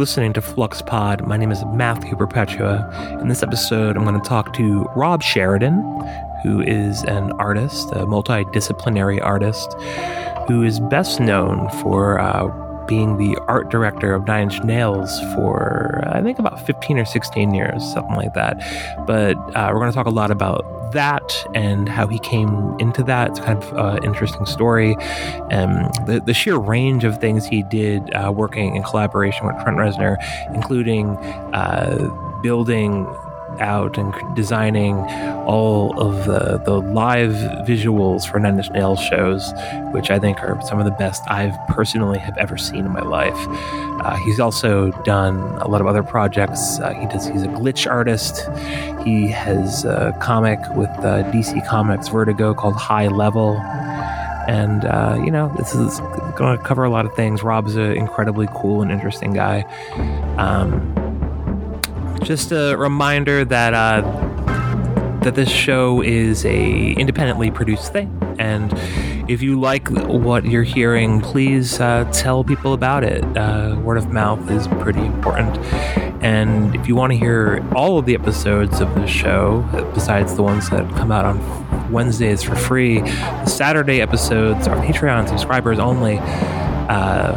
listening to Flux Pod. My name is Matthew Perpetua. In this episode, I'm going to talk to Rob Sheridan, who is an artist, a multidisciplinary artist, who is best known for uh, being the art director of Nine Inch Nails for, I think, about 15 or 16 years, something like that. But uh, we're going to talk a lot about that and how he came into that. It's kind of an uh, interesting story. And the, the sheer range of things he did uh, working in collaboration with Trent Reznor, including uh, building out and designing all of the, the live visuals for Nine Inch Nails shows, which I think are some of the best I've personally have ever seen in my life. Uh, he's also done a lot of other projects. Uh, he does. He's a glitch artist. He has a comic with uh, DC Comics Vertigo called High Level. And, uh, you know, this is going to cover a lot of things. Rob's an incredibly cool and interesting guy. Um, just a reminder that uh, that this show is a independently produced thing, and if you like what you're hearing, please uh, tell people about it. Uh, word of mouth is pretty important. And if you want to hear all of the episodes of the show, besides the ones that come out on Wednesdays for free, the Saturday episodes are Patreon subscribers only. Uh,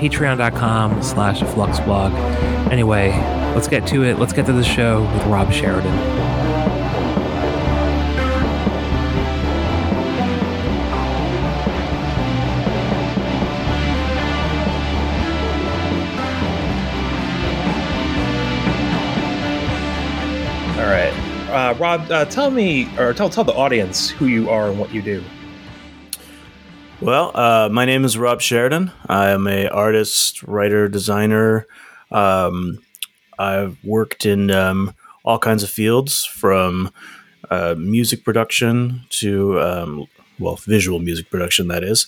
Patreon.com slash fluxblog. Anyway, let's get to it. Let's get to the show with Rob Sheridan. All right, uh, Rob, uh, tell me or tell tell the audience who you are and what you do. Well, uh, my name is Rob Sheridan. I am a artist, writer, designer. Um, I've worked in um, all kinds of fields, from uh, music production to um, well, visual music production, that is,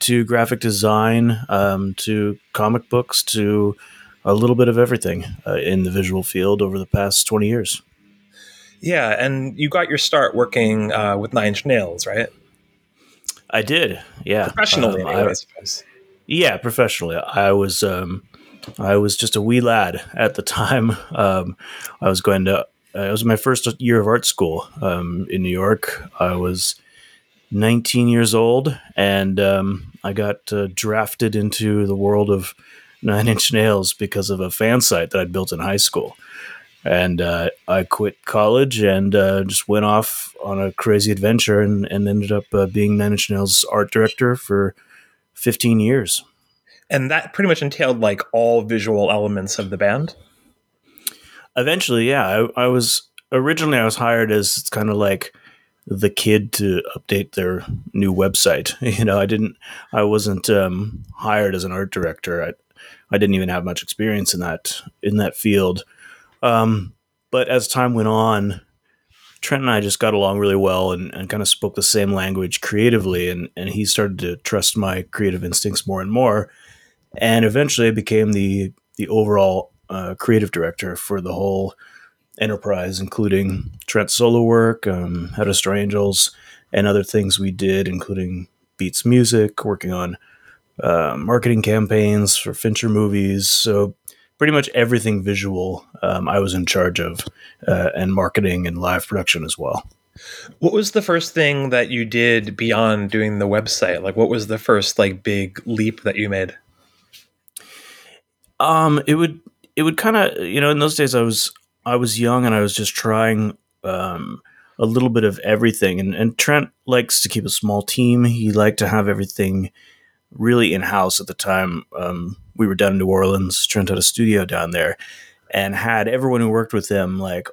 to graphic design, um, to comic books, to a little bit of everything uh, in the visual field over the past twenty years. Yeah, and you got your start working uh, with Nine Inch Nails, right? I did, yeah. Professionally, Um, I, I- suppose. Yeah, professionally, I was um, I was just a wee lad at the time. Um, I was going to. Uh, it was my first year of art school um, in New York. I was 19 years old, and um, I got uh, drafted into the world of Nine Inch Nails because of a fan site that I built in high school. And uh, I quit college and uh, just went off on a crazy adventure and, and ended up uh, being Nine Inch Nails art director for 15 years. And that pretty much entailed like all visual elements of the band. Eventually, yeah, I, I was originally I was hired as it's kind of like the kid to update their new website. You know, I didn't, I wasn't um, hired as an art director. I, I didn't even have much experience in that in that field. Um, but as time went on, Trent and I just got along really well and, and kind of spoke the same language creatively, and and he started to trust my creative instincts more and more, and eventually I became the the overall uh, creative director for the whole enterprise, including Trent's solo work, um, How to Destroy Angels, and other things we did, including Beats Music, working on uh, marketing campaigns for Fincher movies. So pretty much everything visual um, I was in charge of, uh, and marketing and live production as well. What was the first thing that you did beyond doing the website? Like, what was the first like big leap that you made? Um, it would it would kind of you know in those days I was I was young and I was just trying um, a little bit of everything. And, and Trent likes to keep a small team. He liked to have everything really in house at the time. Um, we were down in New Orleans. Trent had a studio down there and had everyone who worked with him like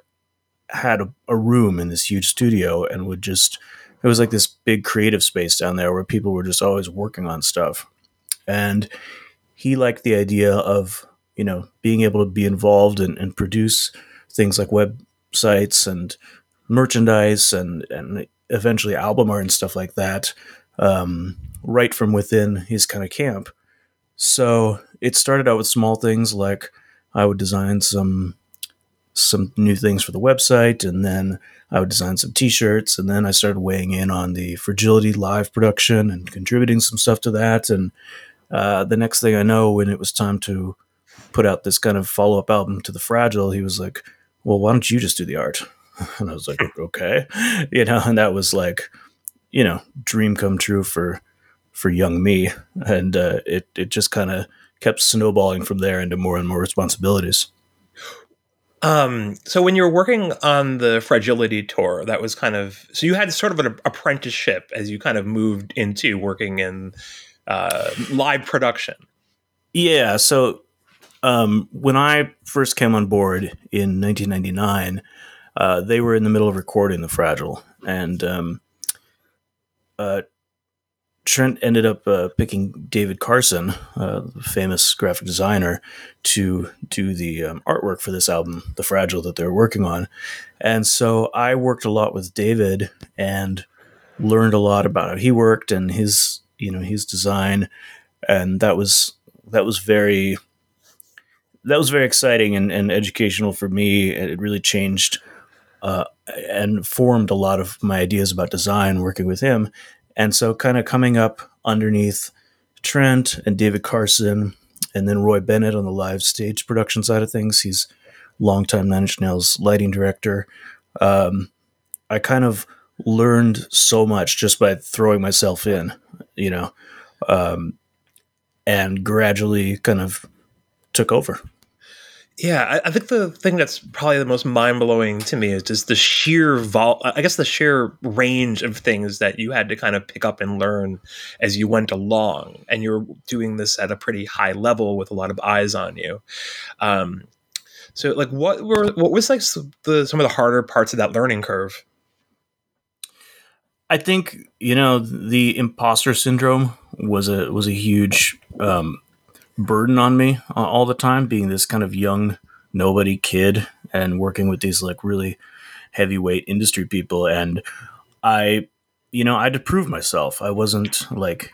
had a, a room in this huge studio and would just it was like this big creative space down there where people were just always working on stuff. And he liked the idea of you know being able to be involved and, and produce things like websites and merchandise and and eventually album art and stuff like that um, right from within his kind of camp. So it started out with small things like i would design some some new things for the website and then i would design some t-shirts and then i started weighing in on the fragility live production and contributing some stuff to that and uh, the next thing i know when it was time to put out this kind of follow up album to the Fragile, he was like, "Well, why don't you just do the art?" And I was like, "Okay," you know, and that was like, you know, dream come true for for young me, and uh, it it just kind of kept snowballing from there into more and more responsibilities. Um, so when you were working on the Fragility tour, that was kind of so you had sort of an apprenticeship as you kind of moved into working in uh, live production. Yeah. So um, when I first came on board in 1999, uh, they were in the middle of recording the Fragile, and um, uh, Trent ended up uh, picking David Carson, uh, famous graphic designer, to do the um, artwork for this album, The Fragile, that they're working on. And so I worked a lot with David and learned a lot about how he worked and his, you know, his design, and that was that was very that was very exciting and, and educational for me. It really changed uh, and formed a lot of my ideas about design working with him. And so, kind of coming up underneath Trent and David Carson, and then Roy Bennett on the live stage production side of things. He's longtime Nine Inch Nails lighting director. Um, I kind of learned so much just by throwing myself in, you know, um, and gradually kind of took over. Yeah, I, I, think the thing that's probably the most mind blowing to me is just the sheer vol. I guess the sheer range of things that you had to kind of pick up and learn as you went along, and you're doing this at a pretty high level with a lot of eyes on you. Um, so, like, what were what was like the some of the harder parts of that learning curve? I think you know the imposter syndrome was a was a huge um, burden on me uh, all the time, being this kind of young nobody kid and working with these like really heavyweight industry people. And I, you know, I had to prove myself. I wasn't like,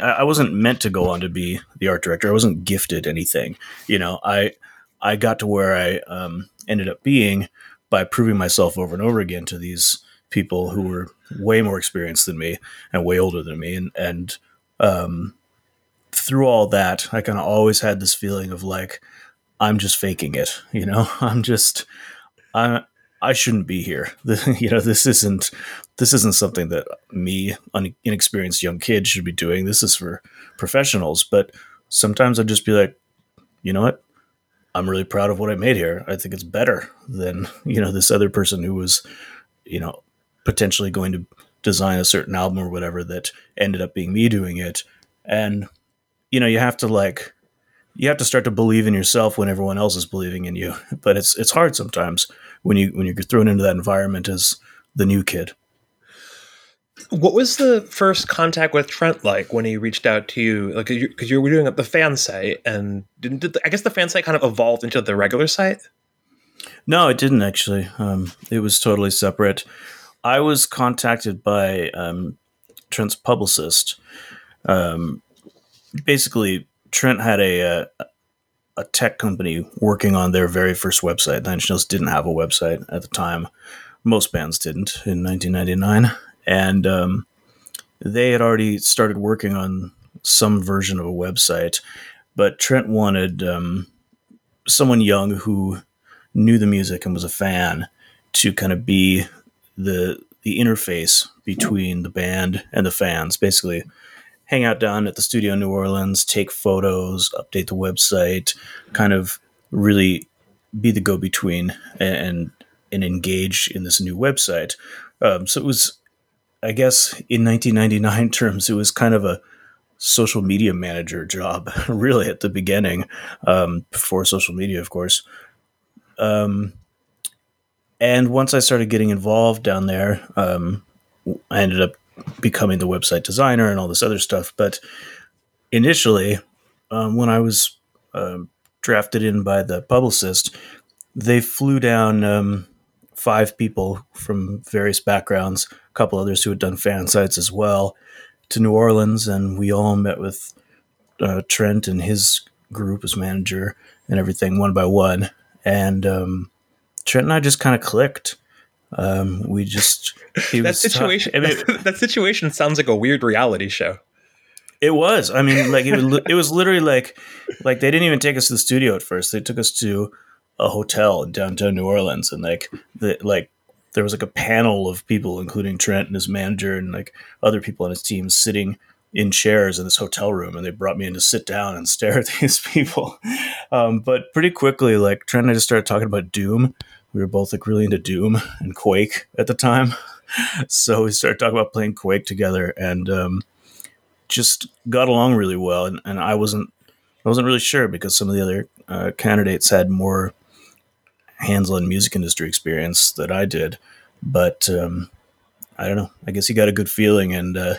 I wasn't meant to go on to be the art director. I wasn't gifted anything. You know, I, I got to where I um, ended up being by proving myself over and over again to these people who were way more experienced than me and way older than me. And, and, um, through all that, I kind of always had this feeling of like, I'm just faking it. You know, I'm just, I, I shouldn't be here. you know, this isn't, this isn't something that me, an inexperienced young kid, should be doing. This is for professionals. But sometimes I'd just be like, you know what? I'm really proud of what I made here. I think it's better than, you know, this other person who was, you know, potentially going to design a certain album or whatever that ended up being me doing it. And you know, you have to like you have to start to believe in yourself when everyone else is believing in you. But it's it's hard sometimes when you when you're thrown into that environment as the new kid. What was the first contact with Trent like when he reached out to you? Like, because you, you, were doing the fan site, and didn't did the, I guess the fan site kind of evolved into the regular site? No, it didn't actually. Um, it was totally separate. I was contacted by um, Trent's publicist, um, basically Trent had a, a, uh, a tech company working on their very first website. Nine Inch Nails didn't have a website at the time. Most bands didn't in 1999, and um, they had already started working on some version of a website. But Trent wanted um, someone young who knew the music and was a fan to kind of be the the interface between the band and the fans. Basically, hang out down at the studio in New Orleans, take photos, update the website, kind of really be the go between and and engage in this new website. Um, so it was, I guess, in 1999 terms, it was kind of a social media manager job, really at the beginning, um, before social media, of course. Um, and once I started getting involved down there, um, I ended up becoming the website designer and all this other stuff. But initially, um, when I was um, drafted in by the publicist, they flew down um, five people from various backgrounds, a couple others who had done fan sites as well, to New Orleans, and we all met with uh, Trent and his group as manager and everything one by one. And um, Trent and I just kind of clicked. Um, we just that situation. I mean, that situation sounds like a weird reality show. It was. I mean, like it was, it was literally like like they didn't even take us to the studio at first. They took us to a hotel in downtown New Orleans, and like the like there was like a panel of people, including Trent and his manager, and like other people on his team, sitting in chairs in this hotel room, and they brought me in to sit down and stare at these people. Um, but pretty quickly, like Trent and I just started talking about Doom. We were both like really into Doom and Quake at the time, so we started talking about playing Quake together, and um, just got along really well. And, and I wasn't I wasn't really sure because some of the other uh, candidates had more hands-on music industry experience that I did, but um, I don't know. I guess he got a good feeling and uh,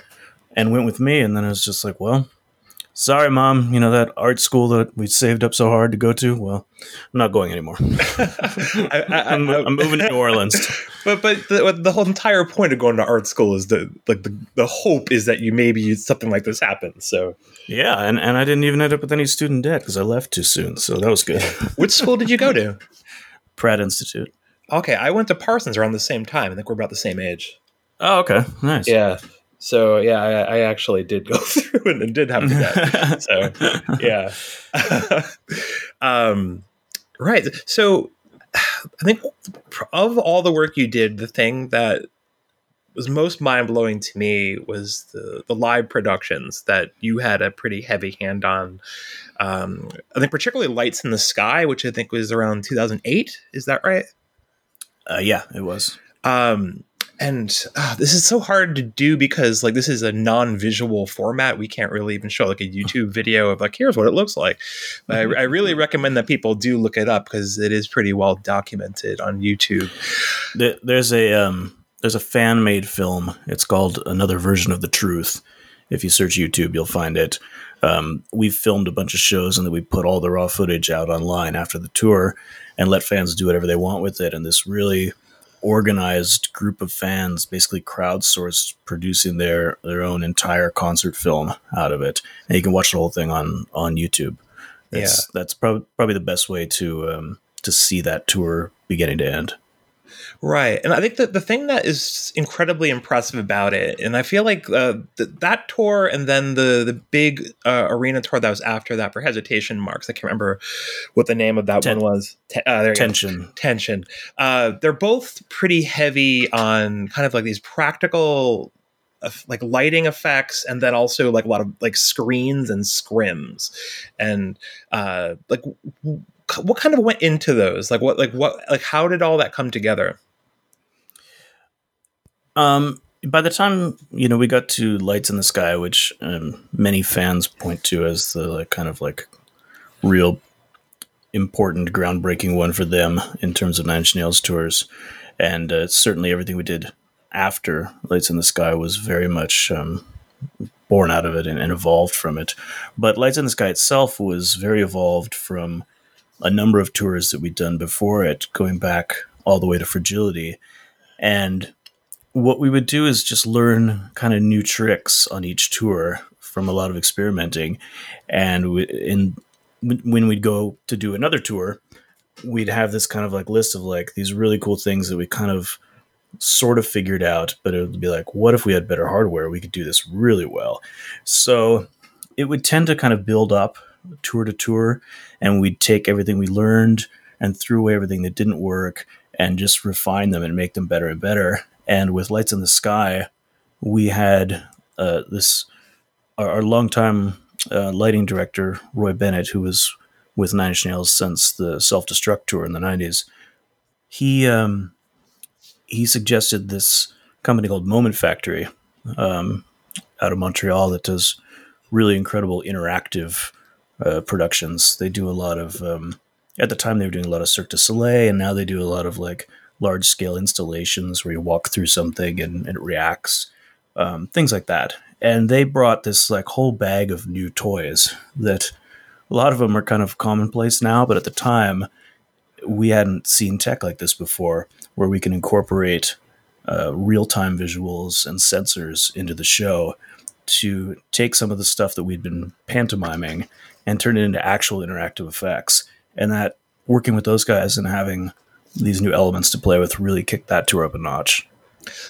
and went with me. And then I was just like, well, sorry, mom. You know that art school that we saved up so hard to go to. Well, I'm not going anymore. I, am moving to New Orleans. But but the, the, whole entire point of going to art school is the like the, the hope is that you maybe something like this happens. So yeah, and, and I didn't even end up with any student debt because I left too soon. So that was good. Which school did you go to? Pratt Institute. Okay, I went to Parsons around the same time. I think we're about the same age. Oh, okay, nice. Yeah. So yeah, I, I actually did go through and, did have to get. so yeah. um, right. So I think of all the work you did, the thing that was most mind blowing to me was the the live productions that you had a pretty heavy hand on. Um, I think particularly Lights in the Sky, which I think was around 2008. Is that right? Uh, yeah, it was. Um, and uh, this is so hard to do because like this is a non-visual format. We can't really even show like a youtube video of like here's what it looks like. But I, I, really recommend that people do look it up because it is pretty well documented on youtube. There's a um, there's a fan made film. It's called another version of the truth. If you search youtube you'll find it. Um, we've filmed a bunch of shows and then we put all the raw footage out online after the tour and let fans do whatever they want with it. And this really organized group of fans basically crowdsourced producing their their own entire concert film out of it. And you can watch the whole thing on on youtube. That's yeah. that's prob- probably the best way to um, to see that tour beginning to end Right. And I think that the thing that is incredibly impressive about it, and I feel like uh, th- that tour and then the the big uh, arena tour that was after that for Hesitation Marks, I can't remember what the name of that Ten- one was. Te- uh, Tension. Tension. Uh, they're both pretty heavy on kind of like these practical like lighting effects and then also like a lot of like screens and scrims and uh like what kind of went into those? Like what like what like how did all that come together? Um, by the time you know we got to Lights in the Sky, which um, many fans point to as the like, kind of like real important, groundbreaking one for them in terms of Nine Inch Nails tours, and uh, certainly everything we did after Lights in the Sky was very much um, born out of it and, and evolved from it. But Lights in the Sky itself was very evolved from a number of tours that we'd done before it, going back all the way to Fragility, and what we would do is just learn kind of new tricks on each tour from a lot of experimenting. And we, in when we'd go to do another tour, we'd have this kind of like list of like these really cool things that we kind of sort of figured out, but it would be like, what if we had better hardware? We could do this really well. So it would tend to kind of build up tour to tour, and we'd take everything we learned and threw away everything that didn't work and just refine them and make them better and better. And with Lights in the Sky, we had uh, this our, our longtime uh, lighting director Roy Bennett, who was with Nine Inch Nails since the Self Destruct tour in the '90s. He um, he suggested this company called Moment Factory um, out of Montreal that does really incredible interactive uh, productions. They do a lot of um, at the time they were doing a lot of Cirque du Soleil, and now they do a lot of like large scale installations where you walk through something and, and it reacts, um, things like that. And they brought this like whole bag of new toys that a lot of them are kind of commonplace now, but at the time we hadn't seen tech like this before, where we can incorporate uh, real time visuals and sensors into the show to take some of the stuff that we'd been pantomiming and turn it into actual interactive effects. And that working with those guys and having these new elements to play with really kicked that tour up a notch.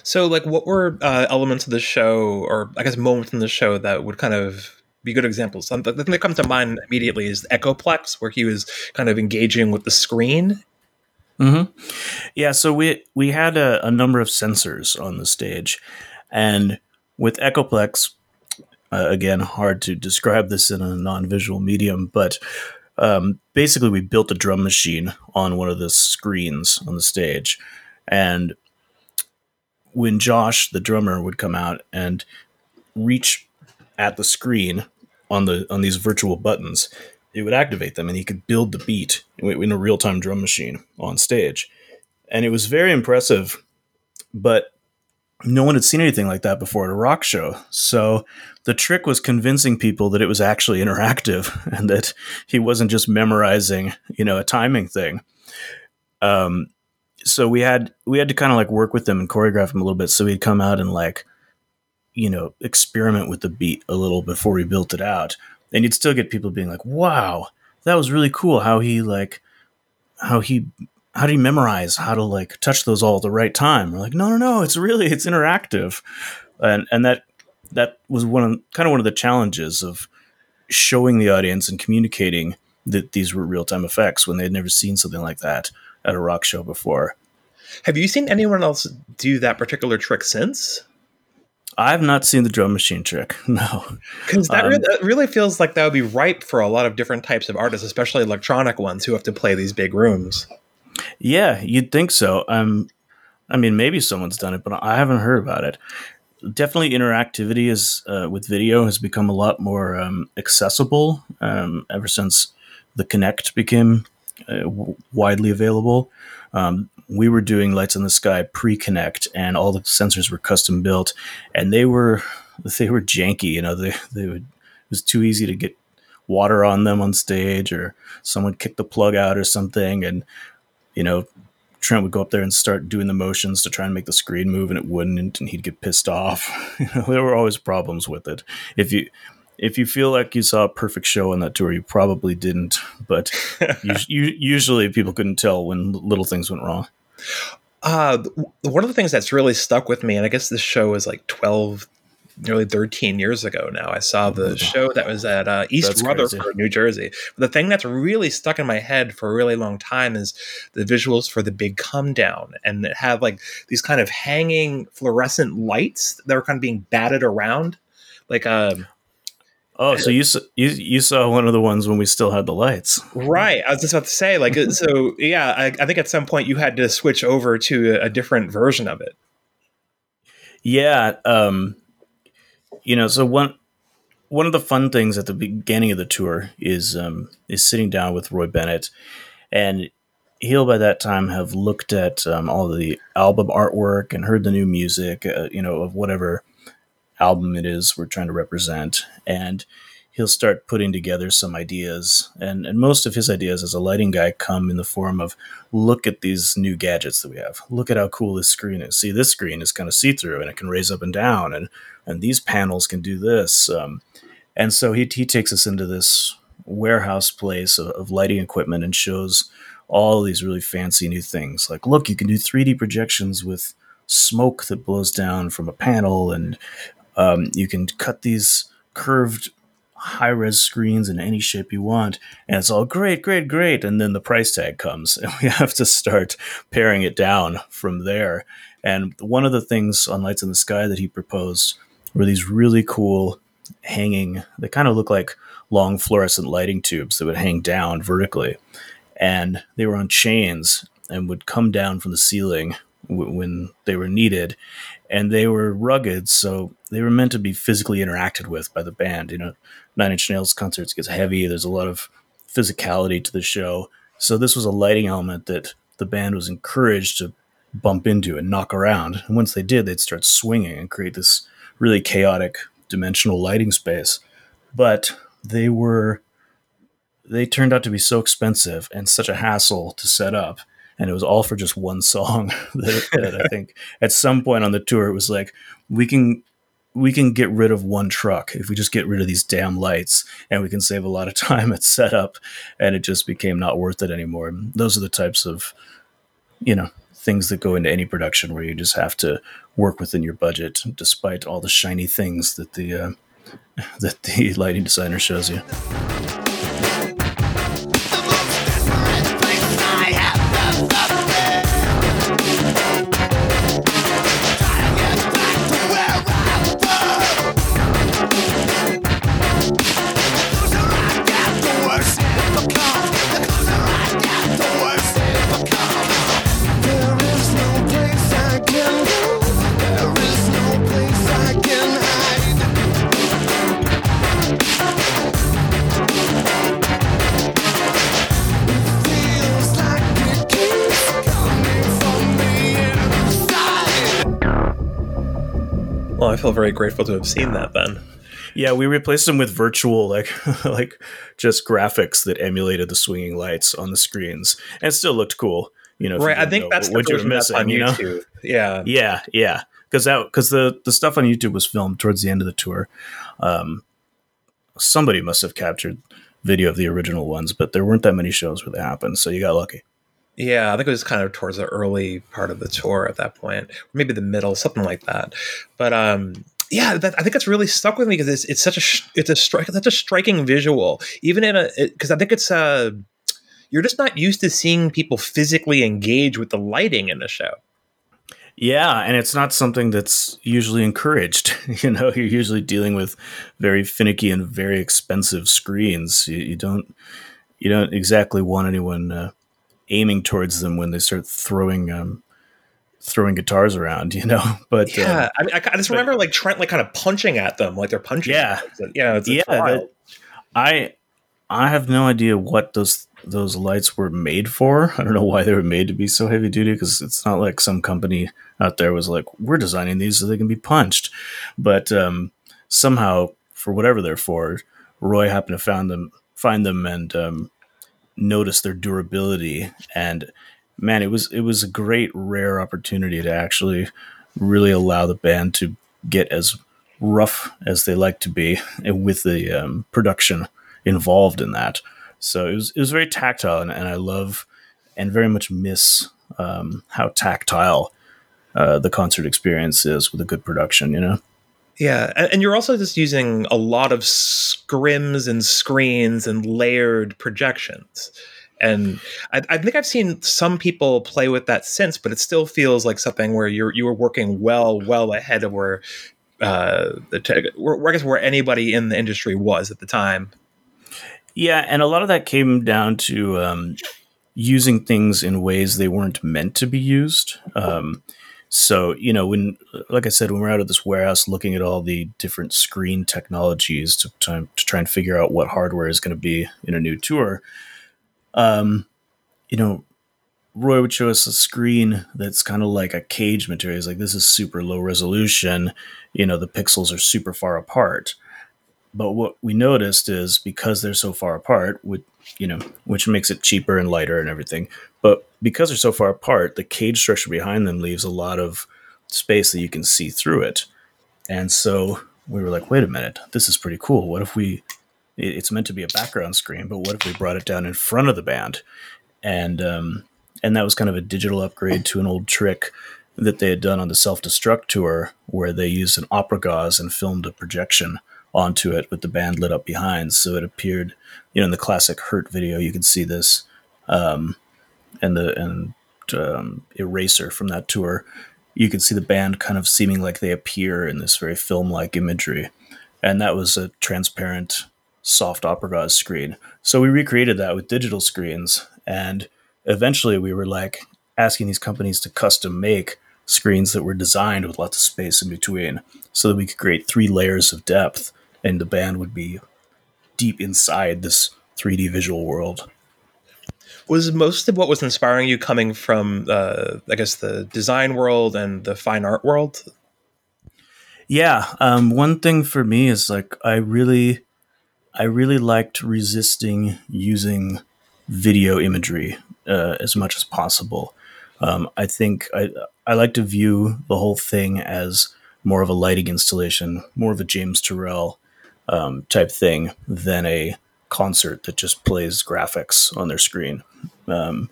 So, like, what were uh, elements of the show, or I guess moments in the show that would kind of be good examples. The thing that comes to mind immediately is Echoplex, where he was kind of engaging with the screen. Mm-hmm. Yeah, so we we had a, a number of sensors on the stage, and with Echoplex, uh, again, hard to describe this in a non-visual medium, but um, basically we built a drum machine on one of the screens on the stage, and when Josh, the drummer, would come out and reach at the screen on the on these virtual buttons, it would activate them, and he could build the beat in a real time drum machine on stage, and it was very impressive. But no one had seen anything like that before at a rock show. So the trick was convincing people that it was actually interactive and that he wasn't just memorizing, you know, a timing thing. Um, so we had we had to kind of like work with them and choreograph him a little bit. So he'd come out and like, you know, experiment with the beat a little before we built it out. And you'd still get people being like, "Wow, that was really cool." How he like, how he how do you memorize how to like touch those all at the right time? We're like, no, no, no, it's really it's interactive, and and that that was one of kind of one of the challenges of showing the audience and communicating that these were real time effects when they had never seen something like that at a rock show before. Have you seen anyone else do that particular trick since? I've not seen the drum machine trick. No, because that, um, really, that, really feels like that would be ripe for a lot of different types of artists, especially electronic ones who have to play these big rooms. Yeah, you'd think so. Um, I mean, maybe someone's done it, but I haven't heard about it. Definitely, interactivity is uh, with video has become a lot more um, accessible um, ever since the Kinect became uh, widely available. Um, we were doing lights in the sky pre-Kinect, and all the sensors were custom built, and they were they were janky. You know, they they would it was too easy to get water on them on stage, or someone kicked the plug out or something, and you know, Trent would go up there and start doing the motions to try and make the screen move, and it wouldn't, and he'd get pissed off. you know, there were always problems with it. If you if you feel like you saw a perfect show on that tour, you probably didn't. But you, usually people couldn't tell when little things went wrong. Uh, one of the things that's really stuck with me, and I guess this show is like 12, nearly 13 years ago now. I saw the show that was at uh, East that's Rutherford, crazy. New Jersey. But the thing that's really stuck in my head for a really long time is the visuals for the big come down. And it had like these kind of hanging fluorescent lights that were kind of being batted around. Like, um, Oh, so you you you saw one of the ones when we still had the lights, right? I was just about to say, like, so yeah. I, I think at some point you had to switch over to a, a different version of it. Yeah, um, you know, so one one of the fun things at the beginning of the tour is um, is sitting down with Roy Bennett, and he'll by that time have looked at um, all the album artwork and heard the new music, uh, you know, of whatever album it is we're trying to represent, and he'll start putting together some ideas. And, and most of his ideas as a lighting guy come in the form of look at these new gadgets that we have. Look at how cool this screen is. See, this screen is kind of see through and it can raise up and down, and, and these panels can do this. Um, and so he, he takes us into this warehouse place of, of lighting equipment and shows all these really fancy new things. Like, look, you can do 3D projections with smoke that blows down from a panel, and um, you can cut these curved high res screens in any shape you want. And it's all great, great, great. And then the price tag comes and we have to start paring it down from there. And one of the things on Lights in the Sky that he proposed were these really cool hanging, they kind of look like long fluorescent lighting tubes that would hang down vertically. And they were on chains and would come down from the ceiling w- when they were needed and they were rugged, so they were meant to be physically interacted with by the band. You know, Nine Inch Nails concerts gets heavy. There's a lot of physicality to the show, so this was a lighting element that the band was encouraged to bump into and knock around. And once they did, they'd start swinging and create this really chaotic dimensional lighting space. But they were they turned out to be so expensive and such a hassle to set up and it was all for just one song that, that I think at some point on the tour it was like we can we can get rid of one truck if we just get rid of these damn lights and we can save a lot of time at setup and it just became not worth it anymore and those are the types of you know things that go into any production where you just have to work within your budget despite all the shiny things that the uh, that the lighting designer shows you. Well, I feel very grateful to have seen that then. Yeah, we replaced them with virtual, like like just graphics that emulated the swinging lights on the screens, and still looked cool. You know, if you Right. I think know that's what you're missing. on you know? YouTube. Yeah. Yeah, yeah, because that because the the stuff on YouTube was filmed towards the end of the tour. Um, somebody must have captured video of the original ones, but there weren't that many shows where they happened, so you got lucky. Yeah, I think it was kind of towards the early part of the tour at that point, maybe the middle, something like that. But um, yeah, that, I think it's really stuck with me because it's, it's such a it's a strike such a striking visual, even in a because I think it's uh you're just not used to seeing people physically engage with the lighting in the show. Yeah, and it's not something that's usually encouraged. you know, you're usually dealing with very finicky and very expensive screens. You, you don't you don't exactly want anyone uh, aiming towards them when they start throwing um, throwing guitars around. You know, but Yeah, I, mean, I, I just remember like Trent like kind of punching at them like they're punching. Yeah. It's- yeah, it's, it's Yeah, that- I I have no idea what those those lights were made for. I don't know why they were made to be so heavy duty because it's not like some company out there was like, we're designing these so they can be punched. But um, somehow, for whatever they're for, Roy happened to found them, find them, and um, notice their durability. And man, it was it was a great rare opportunity to actually really allow the band to get as rough as they like to be with the um, production involved in that. So it was it was very tactile, and, and I love and very much miss um, how tactile uh, the concert experience is with a good production. You know, Yeah, and, you're also just using a lot of scrims and screens and layered projections. And I, I think I've seen some people play with that since, but it still feels like something where you're you were working well, well ahead of where uh, the where, I guess where anybody in the industry was at the time. yeah, and a lot of that came down to um, using things in ways they weren't meant to be used. Um, so you know, when like I said, when we're out of this warehouse looking at all the different screen technologies to try, to try and figure out what hardware is going to be in a new tour, um, you know, Roy would show us a screen that's kind of like a cage material. He's like, this is super low resolution. You know, the pixels are super far apart. But what we noticed is because they're so far apart, with you know, which makes it cheaper and lighter and everything. But because they're so far apart, the cage structure behind them leaves a lot of space that you can see through it. And so we were like, wait a minute, this is pretty cool. What if we? It's meant to be a background screen, but what if we brought it down in front of the band? And um, and that was kind of a digital upgrade to an old trick that they had done on the self destruct tour, where they used an opera gauze and filmed a projection onto it with the band lit up behind. So it appeared, you know, in the classic Hurt video, you can see this, um, and the and um, Eraser from that tour, you can see the band kind of seeming like they appear in this very film-like imagery, and that was a transparent, soft opera gauze screen. So we recreated that with digital screens, and eventually we were like asking these companies to custom make screens that were designed with lots of space in between so that we could create three layers of depth and the band would be deep inside this 3D visual world. Was most of what was inspiring you coming from, uh, I guess, the design world and the fine art world? Yeah, um, one thing for me is like I really, I really liked resisting using video imagery uh, as much as possible. Um, I think I I like to view the whole thing as more of a lighting installation, more of a James Turrell um, type thing than a concert that just plays graphics on their screen. Um,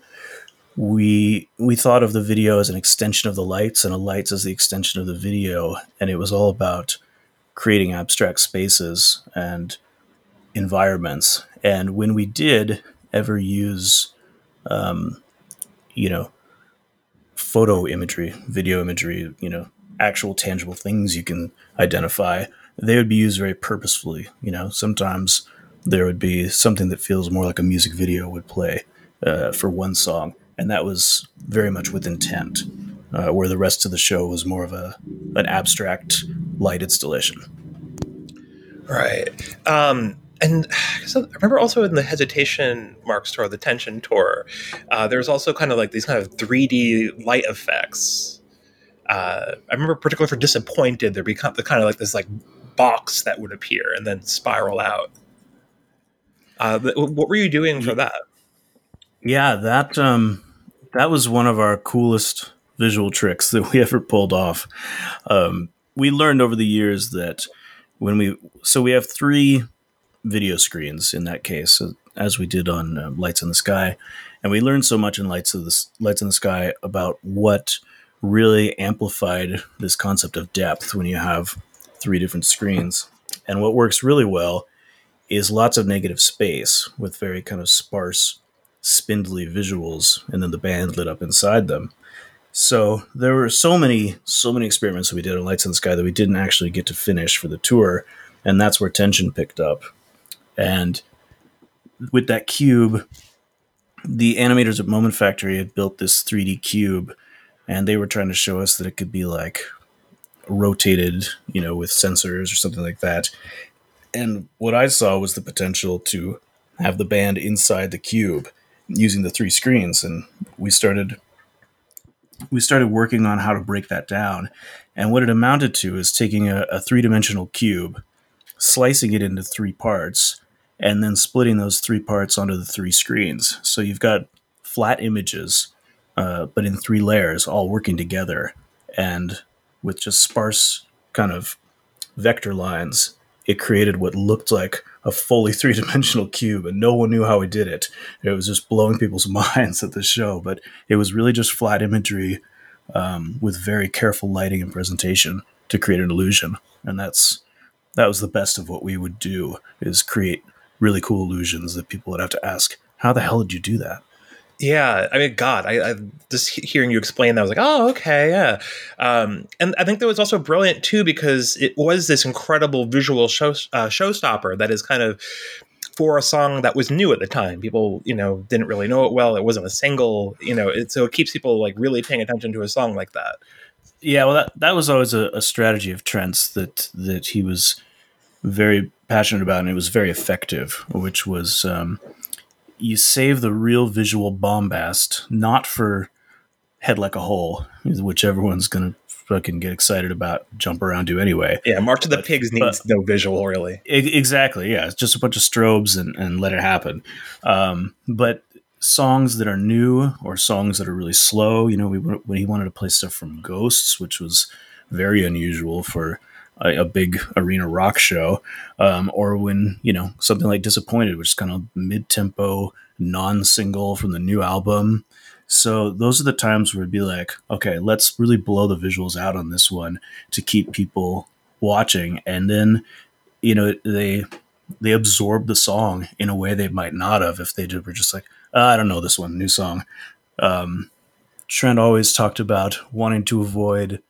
we we thought of the video as an extension of the lights and the lights as the extension of the video and it was all about creating abstract spaces and environments. And when we did ever use, um, you know, photo imagery, video imagery, you know, actual tangible things you can identify, they would be used very purposefully. You know, sometimes there would be something that feels more like a music video would play uh, for one song, and that was very much with intent. Uh, where the rest of the show was more of a an abstract light installation. Right. Um, and so I remember also in the hesitation marks tour, the tension tour, uh, there's also kind of like these kind of 3D light effects. Uh, I remember particularly for disappointed, there'd be kind of, kind of like this like box that would appear and then spiral out. Uh, what were you doing for that? Yeah, that um, that was one of our coolest visual tricks that we ever pulled off. Um, we learned over the years that when we so we have three video screens in that case, as we did on uh, Lights in the Sky, and we learned so much in Lights of the Lights in the Sky about what really amplified this concept of depth when you have three different screens. And what works really well is lots of negative space with very kind of sparse, spindly visuals, and then the band lit up inside them. So there were so many, so many experiments that we did on Lights in the Sky that we didn't actually get to finish for the tour, and that's where tension picked up. And with that cube, the animators at Moment Factory had built this 3D cube, and they were trying to show us that it could be like rotated, you know, with sensors or something like that. And what I saw was the potential to have the band inside the cube using the three screens, and we started we started working on how to break that down. And what it amounted to is taking a, a three dimensional cube, slicing it into three parts, and then splitting those three parts onto the three screens. So you've got flat images, uh, but in three layers, all working together. And with just sparse kind of vector lines, it created what looked like a fully three dimensional cube, and no one knew how he did it. It was just blowing people's minds at the show, but it was really just flat imagery um, with very careful lighting and presentation to create an illusion, and that's that was the best of what we would do is create really cool illusions that people would have to ask, "How the hell did you do that?" Yeah, I mean, God, I, I, just hearing you explain that I was like, oh, okay, yeah. Um, and I think that was also brilliant too because it was this incredible visual show uh, showstopper that is kind of for a song that was new at the time. People, you know, didn't really know it well. It wasn't a single, you know, it, so it keeps people like really paying attention to a song like that. Yeah, well, that that was always a, a strategy of Trent's that that he was very passionate about, and it was very effective, which was. Um, you save the real visual bombast, not for head like a hole, which everyone's gonna fucking get excited about, jump around to anyway. Yeah, March of the but, Pigs needs but, no visual, really. Exactly. Yeah, it's just a bunch of strobes and, and let it happen. Um, but songs that are new or songs that are really slow, you know, we when he wanted to play stuff from Ghosts, which was very unusual for a, a big arena rock show, um, or when you know something like Disappointed, which is kind of mid-tempo, non-single from the new album. So those are the times where it'd be like, okay, let's really blow the visuals out on this one to keep people watching, and then you know they they absorb the song in a way they might not have if they were just like, oh, I don't know this one, new song. Um, Trent always talked about wanting to avoid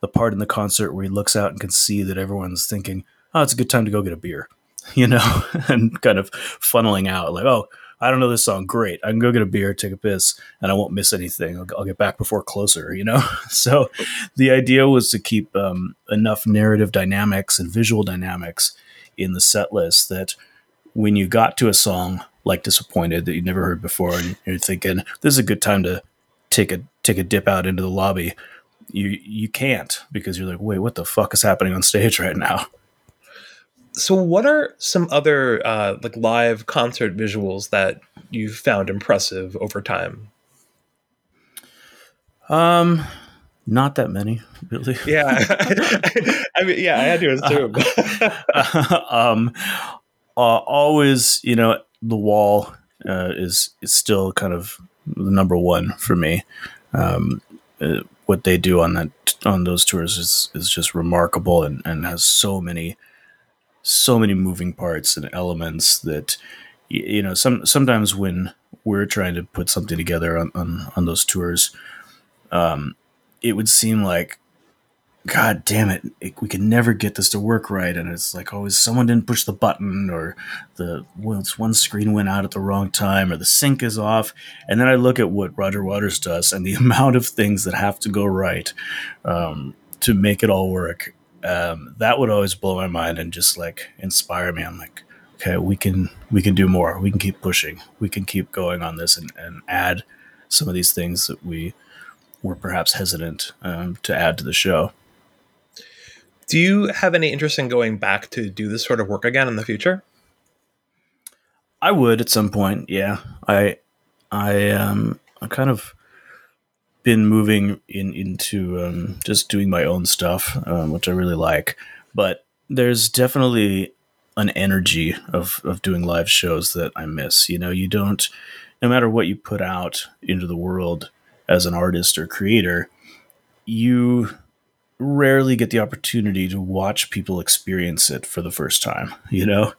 the part in the concert where he looks out and can see that everyone's thinking, "Oh, it's a good time to go get a beer," you know, and kind of funneling out like, "Oh, I don't know this song. Great, I can go get a beer, take a piss, and I won't miss anything. I'll, I'll get back before closer," you know. so the idea was to keep um, enough narrative dynamics and visual dynamics in the set list that when you got to a song like "Disappointed" that you'd never heard before, and you're thinking, "This is a good time to take a take a dip out into the lobby." You you can't because you're like, wait, what the fuck is happening on stage right now? So, what are some other uh, like live concert visuals that you've found impressive over time? Um, not that many, really. Yeah, I mean, yeah, I had to assume. uh, um, uh, always, you know, the wall uh, is is still kind of the number one for me. Um, uh, what they do on that on those tours is is just remarkable and, and has so many so many moving parts and elements that you know some sometimes when we're trying to put something together on on, on those tours um it would seem like God damn it, it, we can never get this to work right. And it's like always someone didn't push the button or the well, one screen went out at the wrong time or the sync is off. And then I look at what Roger Waters does and the amount of things that have to go right um, to make it all work. Um, that would always blow my mind and just like inspire me. I'm like, okay, we can we can do more. We can keep pushing. We can keep going on this and, and add some of these things that we were perhaps hesitant um, to add to the show. Do you have any interest in going back to do this sort of work again in the future? I would at some point. Yeah, I, I, um, I kind of been moving in into um, just doing my own stuff, um, which I really like. But there's definitely an energy of of doing live shows that I miss. You know, you don't, no matter what you put out into the world as an artist or creator, you rarely get the opportunity to watch people experience it for the first time, you know?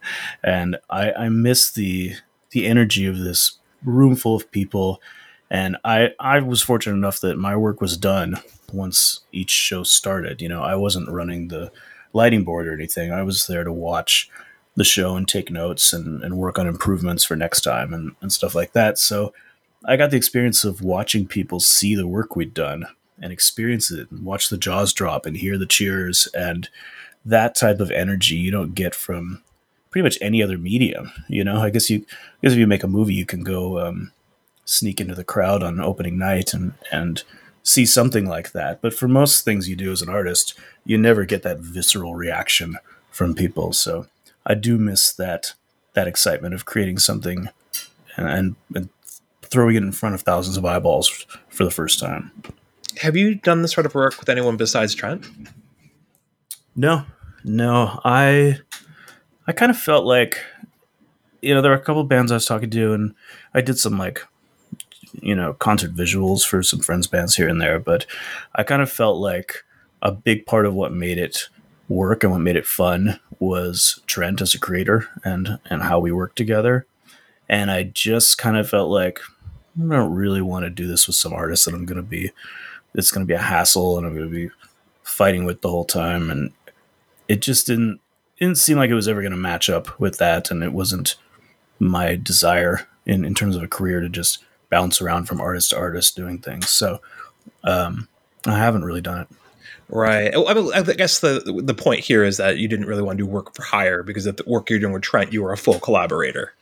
And I, I miss the the energy of this room full of people. And I, I was fortunate enough that my work was done once each show started. You know, I wasn't running the lighting board or anything. I was there to watch the show and take notes and, and work on improvements for next time and, and stuff like that. So I got the experience of watching people see the work we'd done and experience it and watch the jaws drop and hear the cheers and that type of energy you don't get from pretty much any other medium. You know, I guess you, I guess if you make a movie, you can go um, sneak into the crowd on opening night and and see something like that. But for most things you do as an artist, you never get that visceral reaction from people. So I do miss that that excitement of creating something and, and, and throwing it in front of thousands of eyeballs for the first time. Have you done this sort of work with anyone besides Trent? No, no. I I kind of felt like you know there were a couple bands I was talking to, and I did some like you know concert visuals for some friends' bands here and there, but I kind of felt like a big part of what made it work and what made it fun was Trent as a creator and and how we worked together. And I just kind of felt like I don't really want to do this with some artist that I'm going to be it's going to be a hassle and I'm going to be fighting with the whole time. And it just didn't didn't seem like it was ever going to match up with that, and it wasn't my desire in in terms of a career to just bounce around from artist to artist doing things. So um, I haven't really done it. Right. I, mean, I guess the the point here is that you didn't really want to do work for hire because at the work you're doing with Trent, you were a full collaborator.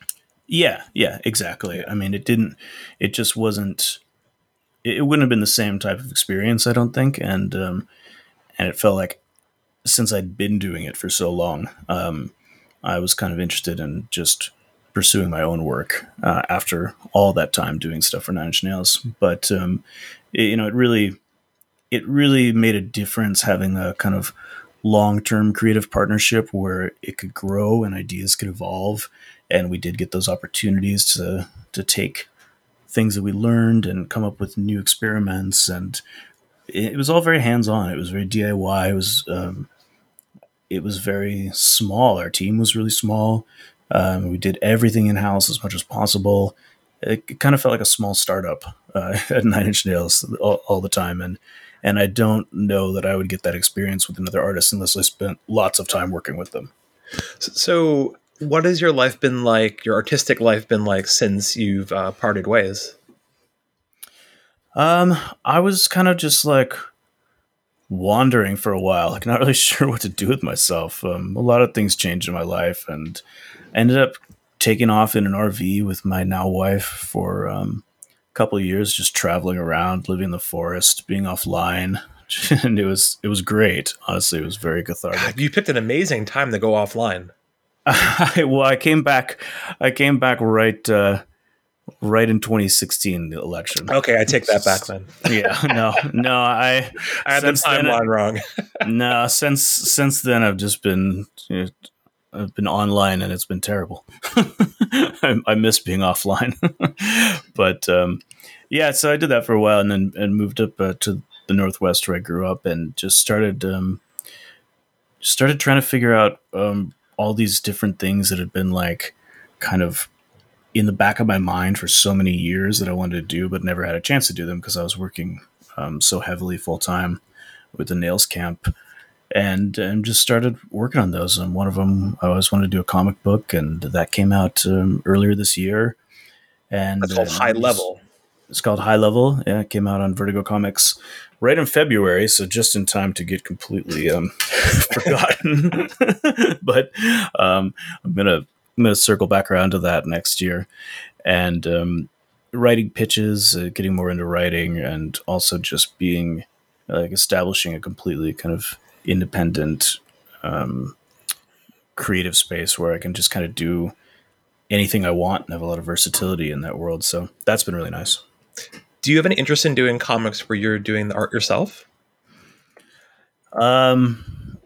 Yeah. Yeah. Exactly. I mean, it didn't. It just wasn't it, wouldn't have been the same type of experience, I don't think, and um, and it felt like since I'd been doing it for so long, um, I was kind of interested in just pursuing my own work uh, after all that time doing stuff for Nine Inch Nails. But um, it, you know, it really it really made a difference having a kind of long-term creative partnership where it could grow and ideas could evolve and we did get those opportunities to to take things that we learned and come up with new experiments. And it, was all very hands on. It was very DIY. It was um, it was very small. Our team was really small. Um, we did everything in house as much as possible. It, it, kind of felt like a small startup uh, at Nine Inch Nails all, all, the time, and and I don't know that I would get that experience with another artist unless I spent lots of time working with them. So, what has your life been like, your artistic life been like since you've uh, parted ways? Um, I was kind of just like wandering for a while, like not really sure what to do with myself. Um, a lot of things changed in my life, and ended up taking off in an RV with my now wife for um, a couple of years, just traveling around, living in the forest, being offline. and it was it was great. Honestly, it was very cathartic. God, you picked an amazing time to go offline. I, well, I came back. I came back right, uh, right in 2016, the election. Okay, I take that back then. yeah, no, no, I, I had the timeline wrong. no, since since then I've just been, you know, I've been online and it's been terrible. I, I, miss being offline, but um, yeah, so I did that for a while and then and moved up uh, to the Northwest where I grew up, and just started um, started trying to figure out um, all these different things that had been like kind of in the back of my mind for so many years that I wanted to do, but never had a chance to do them because I was working um, so heavily full time with the Nails Camp, and and just started working on those. And one of them, I always wanted to do a comic book, and that came out um, earlier this year. And That's called uh, High Level. It's called High Level. Yeah, it came out on Vertigo Comics right in February, so just in time to get completely um, forgotten. but um, I'm gonna I'm gonna circle back around to that next year, and um, writing pitches, uh, getting more into writing, and also just being like establishing a completely kind of independent um, creative space where I can just kind of do anything I want and have a lot of versatility in that world. So that's been really nice. Do you have any interest in doing comics where you're doing the art yourself? Um,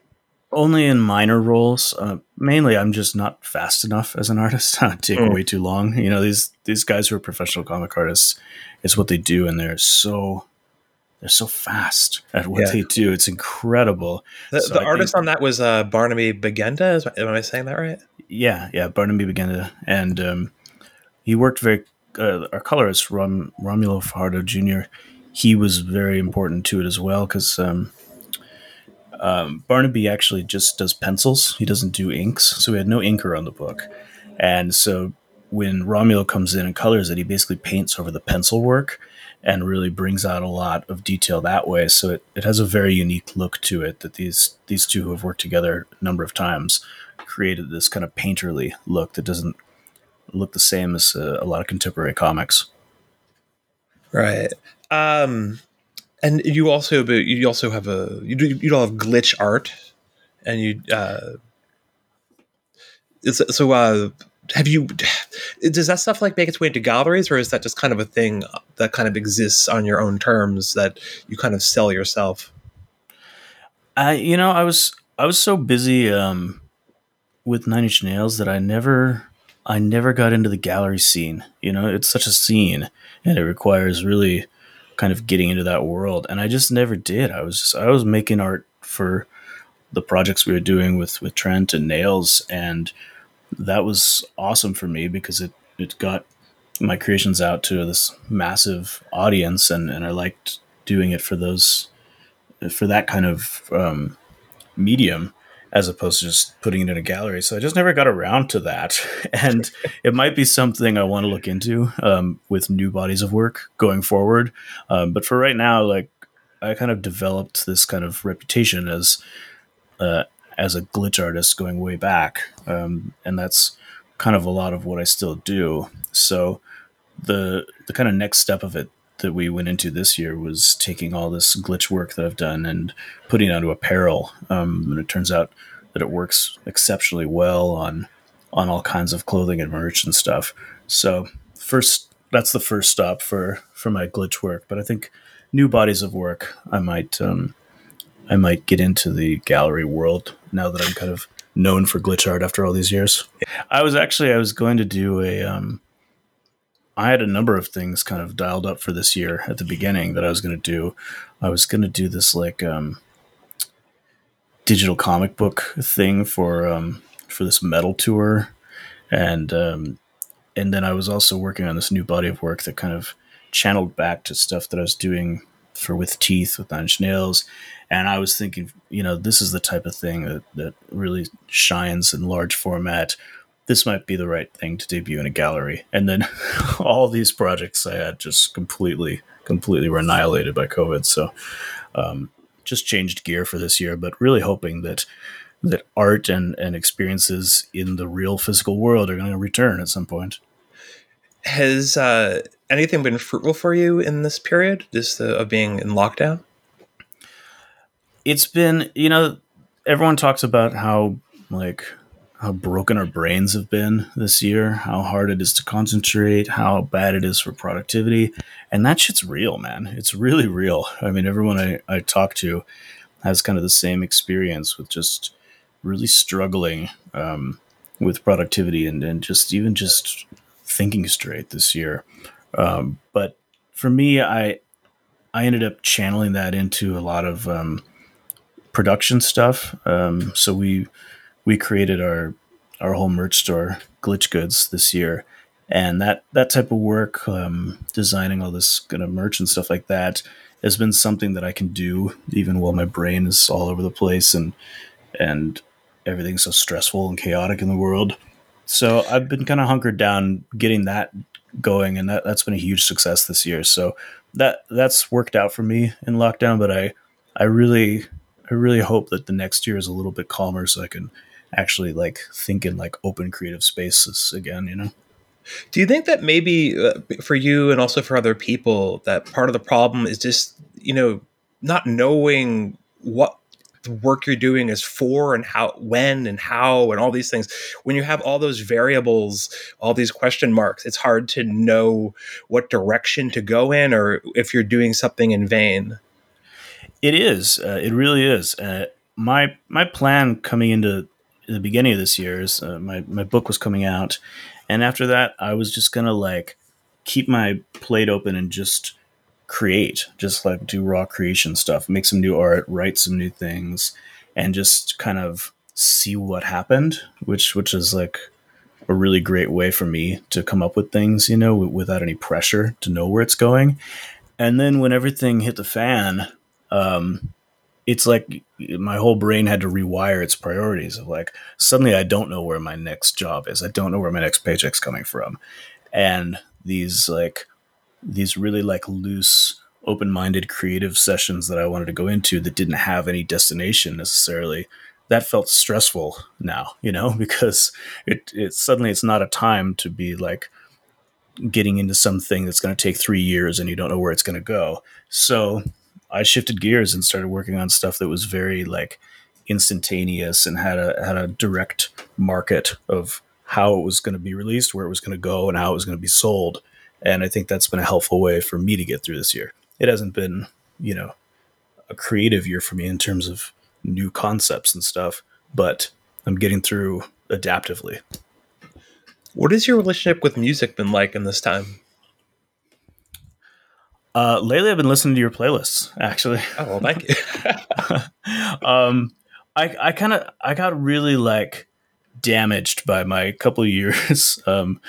only in minor roles. Uh, mainly, I'm just not fast enough as an artist. I take Mm. way too long. You know, these these guys who are professional comic artists, it's what they do, and they're so they're so fast at what Yeah. they do. It's incredible. The, So the artist think- on that was uh, Barnaby Bagenda. Is, am I saying that right? Yeah, yeah. Barnaby Bagenda, and um, he worked very. Uh, our colorist Rom, Romulo Fajardo Jr. He was very important to it as well because um, um, Barnaby actually just does pencils. He doesn't do inks, so we had no inker on the book. And so when Romulo comes in and colors it, he basically paints over the pencil work and really brings out a lot of detail that way. So it, it has a very unique look to it that these these two who have worked together a number of times created this kind of painterly look that doesn't look the same as uh, a lot of contemporary comics. Right. Um, and you also, but you also have a you do you don't have glitch art, and you uh, so uh, have you? Does that stuff like make its way into galleries, or is that just kind of a thing that kind of exists on your own terms that you kind of sell yourself? I, you know, I was I was so busy um, with Nine Inch Nails that I never I never got into the gallery scene. You know, it's such a scene, and it requires really kind of getting into that world. And I just never did. I was just, I was making art for the projects we were doing with with Trent and Nails, and that was awesome for me because it it got my creations out to this massive audience, and and I liked doing it for those for that kind of um, medium as opposed to just putting it in a gallery. So I just never got around to that. And it might be something I want to look into um, with new bodies of work going forward. Um, but for right now, like I kind of developed this kind of reputation as uh, as a glitch artist going way back, um, and that's kind of a lot of what I still do. So the the kind of next step of it that we went into this year was taking all this glitch work that I've done and putting it onto apparel. Um, and it turns out that it works exceptionally well on on all kinds of clothing and merch and stuff. So first, that's the first stop for for my glitch work. But I think new bodies of work, I might um, I might get into the gallery world now that I'm kind of known for glitch art after all these years. I was actually I was going to do a um, I had a number of things kind of dialed up for this year at the beginning that I was going to do. I was going to do this like um, digital comic book thing for um, for this metal tour, and um, and then I was also working on this new body of work that kind of channeled back to stuff that I was doing for with teeth with Nine Inch Nails, and I was thinking, you know, this is the type of thing that that really shines in large format this might be the right thing to debut in a gallery. And then all these projects I had just completely, completely were annihilated by COVID. So um, just changed gear for this year, but really hoping that that art and, and experiences in the real physical world are going to return at some point. Has uh, anything been fruitful for you in this period, just of being in lockdown? It's been, you know, everyone talks about how like how broken our brains have been this year, how hard it is to concentrate, how bad it is for productivity. And that shit's real, man. It's really real. I mean, everyone I, I talk to has kind of the same experience with just really struggling um, with productivity and, and just even just thinking straight this year. Um, but for me, I I ended up channeling that into a lot of um, production stuff. Um, so we we created our our whole merch store, Glitch Goods, this year, and that that type of work, um, designing all this kind of merch and stuff like that, has been something that I can do even while my brain is all over the place and and everything's so stressful and chaotic in the world. So I've been kind of hunkered down getting that going, and that that's been a huge success this year. So that that's worked out for me in lockdown. But I I really I really hope that the next year is a little bit calmer, so I can actually like think in like open creative spaces again. You know. Do you think that maybe uh, for you and also for other people that part of the problem is just you know not knowing what the work you're doing is for and how when and how and all these things when you have all those variables all these question marks it's hard to know what direction to go in or if you're doing something in vain it is uh, it really is uh, my my plan coming into the beginning of this year is uh, my, my book was coming out and after that i was just gonna like keep my plate open and just create, just like do raw creation stuff, make some new art, write some new things, and just kind of see what happened, which which is like a really great way for me to come up with things, you know, without any pressure to know where it's going. And then when everything hit the fan, um, it's like my whole brain had to rewire its priorities of like suddenly I don't know where my next job is. I don't know where my next paycheck's coming from. And these like these really like loose open-minded creative sessions that I wanted to go into that didn't have any destination necessarily that felt stressful now you know because it, it suddenly it's not a time to be like getting into something that's going to take three years and you don't know where it's going to go so i shifted gears and started working on stuff that was very like instantaneous and had a had a direct market of how it was going to be released where it was going to go and how it was going to be sold and I think that's been a helpful way for me to get through this year. It hasn't been, you know, a creative year for me in terms of new concepts and stuff, but I'm getting through adaptively. What has your relationship with music been like in this time? Uh, lately, I've been listening to your playlists. Actually, oh well, thank you. um, I I kind of I got really like damaged by my couple years um,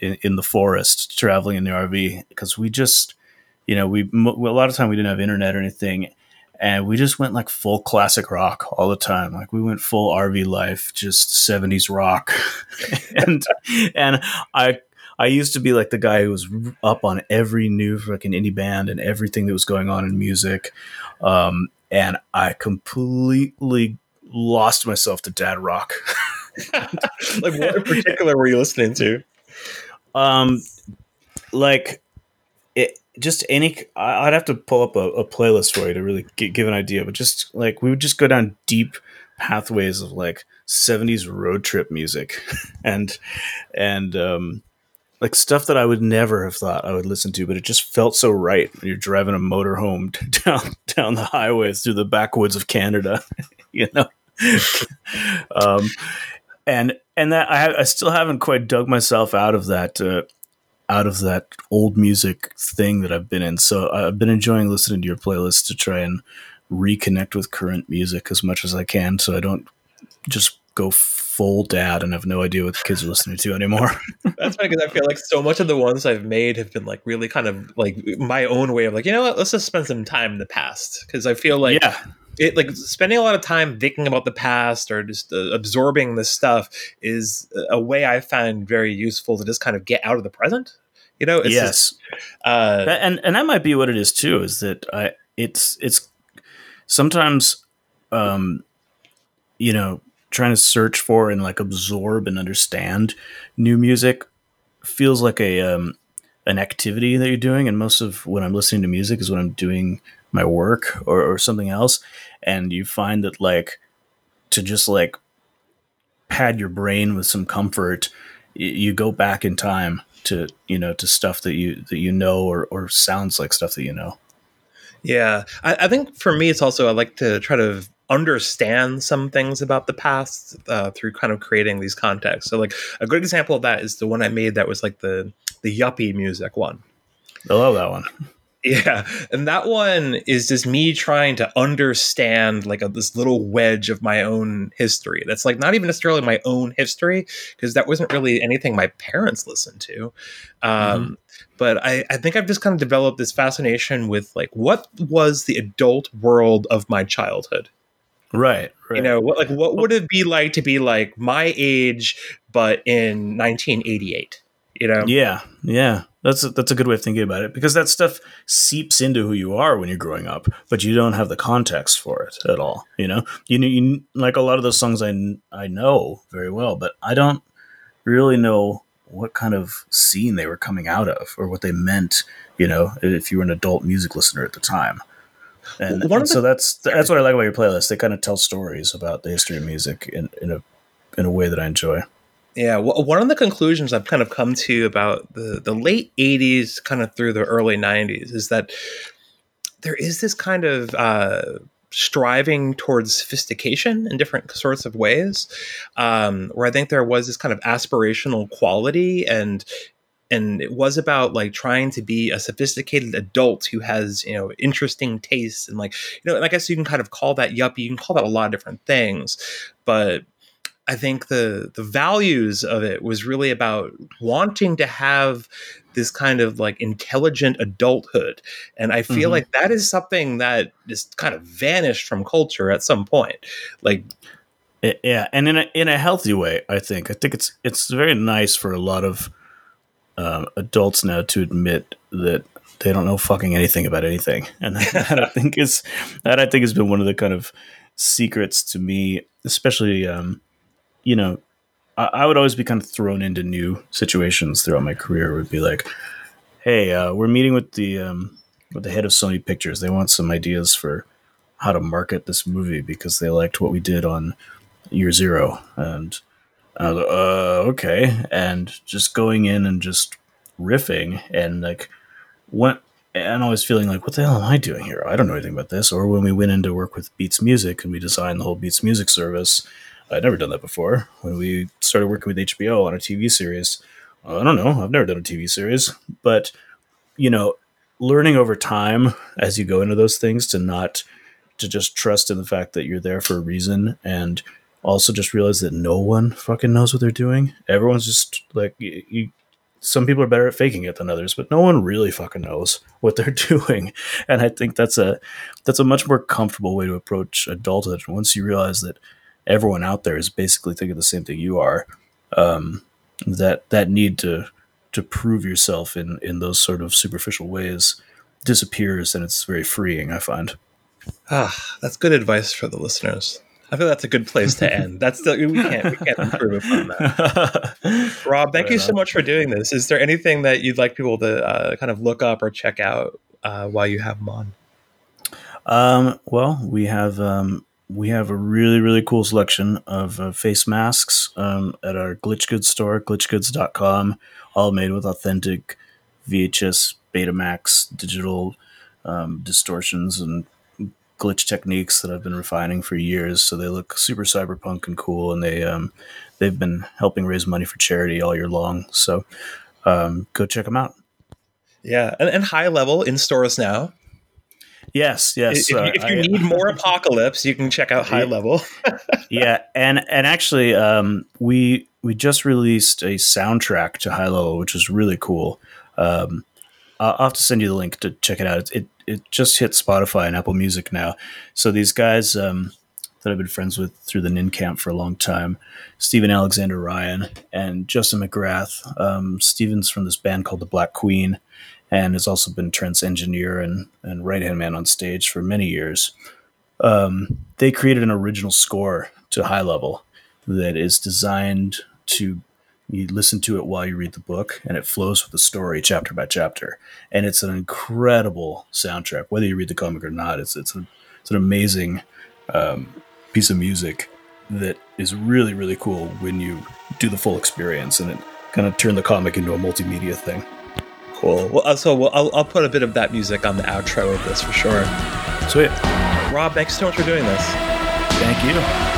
in, in, the forest traveling in the RV because we just, you know, we a lot of time we didn't have internet or anything, and we just went like full classic rock all the time. Like we went full RV life, just seventies rock, and and I. I used to be like the guy who was up on every new fucking indie band and everything that was going on in music. Um, and I completely lost myself to dad rock. like what in particular were you listening to? Um, like it just any. I'd have to pull up a, a playlist for you to really g- give an idea, but just like we would just go down deep pathways of like 70s road trip music and and um like stuff that I would never have thought I would listen to, but it just felt so right. You're driving a motorhome down down the highways through the backwoods of Canada, you know. um, and and that I, I still haven't quite dug myself out of that uh, out of that old music thing that I've been in. So I've been enjoying listening to your playlist to try and reconnect with current music as much as I can, so I don't just go full dad and have no idea what the kids are listening to anymore. That's funny because I feel like so much of the ones I've made have been like really kind of like my own way of like you know what let's just spend some time in the past because I feel like yeah it like spending a lot of time thinking about the past or just uh, absorbing this stuff is a way I find very useful to just kind of get out of the present. You know, it's yes, just, uh, and and that might be what it is too. Is that I it's it's sometimes, um, you know, trying to search for and like absorb and understand new music feels like a um, an activity that you're doing, and most of when I'm listening to music is when I'm doing my work or, or something else. And you find that like to just like pad your brain with some comfort you go back in time to you know to stuff that you that you know or or sounds like stuff that you know. Yeah. I, I think for me it's also i like to try to understand some things about the past uh, through kind of creating these contexts so like a good example of that is the one i made that was like the the yuppie music one i love that one Yeah, and that one is just me trying to understand like a, this little wedge of my own history. That's like not even necessarily my own history because that wasn't really anything my parents listened to. Um, mm-hmm. But I, I think I've just kind of developed this fascination with like what was the adult world of my childhood. Right, right. You know, what like what would it be like to be like my age, but in 1988? You know? Yeah, yeah. That's a, that's a good way of thinking about it because that stuff seeps into who you are when you're growing up, but you don't have the context for it at all. You know, you, you like a lot of those songs I I know very well, but I don't really know what kind of scene they were coming out of or what they meant. You know, if you were an adult music listener at the time. And, and the, so that's that's what I like about your playlist. They kind of tell stories about the history of music in, in a in a way that I enjoy. Yeah, well, one of the conclusions I've kind of come to about the the late '80s, kind of through the early '90s, is that there is this kind of uh, striving towards sophistication in different sorts of ways, um, where I think there was this kind of aspirational quality and and it was about like trying to be a sophisticated adult who has you know interesting tastes and like you know I guess you can kind of call that yuppie you can call that a lot of different things but I think the the values of it was really about wanting to have this kind of like intelligent adulthood, and I feel mm-hmm. like that is something that just kind of vanished from culture at some point. Like, yeah, and in a in a healthy way, I think. I think it's it's very nice for a lot of um, adults now to admit that they don't know fucking anything about anything, and that, that I think is that I think has been one of the kind of secrets to me, especially. Um, you know, I, I, would always be kind of thrown into new situations throughout my career. It would be like, hey, uh, we're meeting with the um, with the head of Sony Pictures. They want some ideas for how to market this movie because they liked what we did on Year Zero, and I was like, uh, okay, and just going in and just riffing and like what and I was feeling like, what the hell am I doing here? I don't know anything about this. Or when we went in to work with Beats Music and we designed the whole Beats Music service, I'd never done that before. When we started working with HBO on a TV series, I don't know, I've never done a TV series, but you know, learning over time as you go into those things to not to just trust in the fact that you're there for a reason and also just realize that no one fucking knows what they're doing. Everyone's just like you, you some people are better at faking it than others, but no one really fucking knows what they're doing. And I think that's a that's a much more comfortable way to approach adulthood. Once you realize that everyone out there is basically thinking the same thing you are. Um, that that need to to prove yourself in in those sort of superficial ways disappears, and it's very freeing. I find. Ah, that's good advice for the listeners. I feel that's a good place to end. That's the we can't we can't improve upon that. Rob, thank you so much for doing this. Is there anything that you'd like people to uh, kind of look up or check out uh, while you have them on? Um, well, we have um, we have a really really cool selection of uh, face masks um, at our glitch goods store glitchgoods.com all made with authentic vhs betamax digital um, distortions and glitch techniques that i've been refining for years so they look super cyberpunk and cool and they um, they've been helping raise money for charity all year long so um, go check them out yeah and, and high level in stores now Yes, yes. If, uh, if you I, need more apocalypse, you can check out High Level. yeah, and and actually, um, we we just released a soundtrack to High Level, which is really cool. Um, I'll have to send you the link to check it out. It it, it just hit Spotify and Apple Music now. So these guys um, that I've been friends with through the Nin Camp for a long time, Stephen Alexander Ryan and Justin McGrath. Um, Stephen's from this band called the Black Queen and has also been Trent's engineer and, and right hand man on stage for many years. Um, they created an original score to High Level that is designed to you listen to it while you read the book and it flows with the story chapter by chapter and it's an incredible soundtrack whether you read the comic or not it's it's, a, it's an amazing um, piece of music that is really really cool when you do the full experience and it kind of turned the comic into a multimedia thing Cool. Well, uh, so we'll, I'll, I'll put a bit of that music on the outro of this for sure. Sweet. Rob, thanks so much for doing this. Thank you.